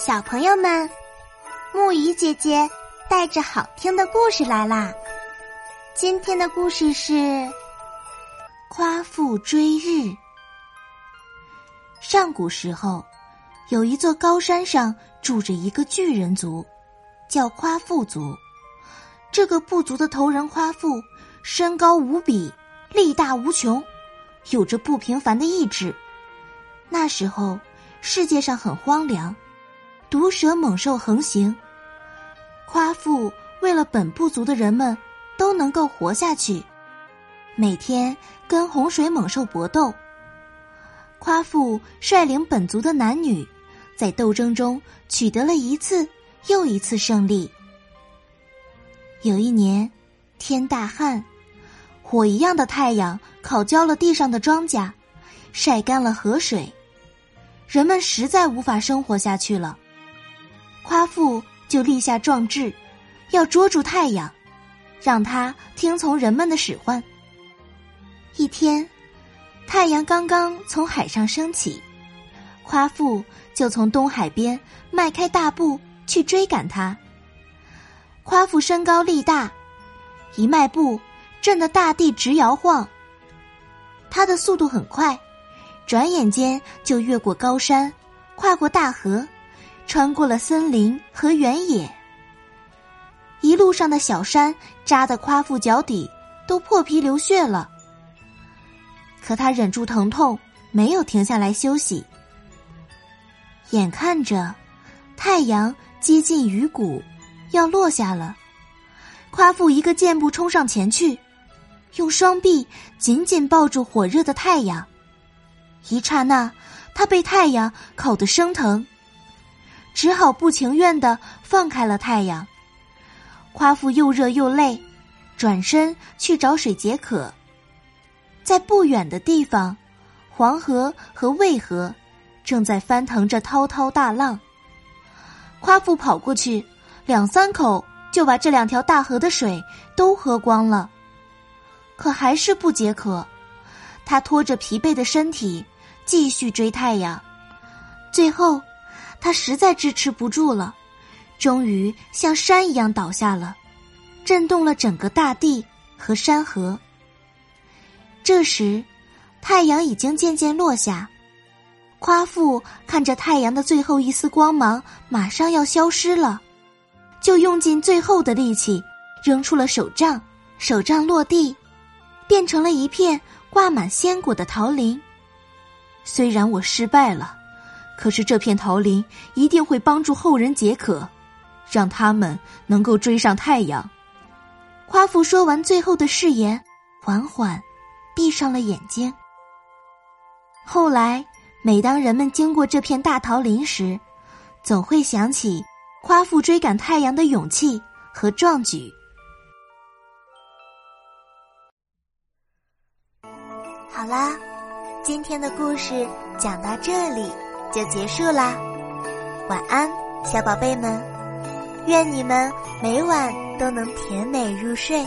小朋友们，木鱼姐姐带着好听的故事来啦！今天的故事是《夸父追日》。上古时候，有一座高山上住着一个巨人族，叫夸父族。这个部族的头人夸父，身高无比，力大无穷，有着不平凡的意志。那时候，世界上很荒凉。毒蛇猛兽横行，夸父为了本部族的人们都能够活下去，每天跟洪水猛兽搏斗。夸父率领本族的男女，在斗争中取得了一次又一次胜利。有一年，天大旱，火一样的太阳烤焦了地上的庄稼，晒干了河水，人们实在无法生活下去了。夸父就立下壮志，要捉住太阳，让他听从人们的使唤。一天，太阳刚刚从海上升起，夸父就从东海边迈开大步去追赶他。夸父身高力大，一迈步震得大地直摇晃。他的速度很快，转眼间就越过高山，跨过大河。穿过了森林和原野，一路上的小山扎得夸父脚底都破皮流血了。可他忍住疼痛，没有停下来休息。眼看着太阳接近鱼骨，要落下了，夸父一个箭步冲上前去，用双臂紧紧抱住火热的太阳。一刹那，他被太阳烤得生疼。只好不情愿的放开了太阳。夸父又热又累，转身去找水解渴。在不远的地方，黄河和渭河正在翻腾着滔滔大浪。夸父跑过去，两三口就把这两条大河的水都喝光了，可还是不解渴。他拖着疲惫的身体继续追太阳，最后。他实在支持不住了，终于像山一样倒下了，震动了整个大地和山河。这时，太阳已经渐渐落下，夸父看着太阳的最后一丝光芒马上要消失了，就用尽最后的力气扔出了手杖，手杖落地，变成了一片挂满鲜果的桃林。虽然我失败了。可是这片桃林一定会帮助后人解渴，让他们能够追上太阳。夸父说完最后的誓言，缓缓闭上了眼睛。后来，每当人们经过这片大桃林时，总会想起夸父追赶太阳的勇气和壮举。好啦，今天的故事讲到这里。就结束啦，晚安，小宝贝们，愿你们每晚都能甜美入睡。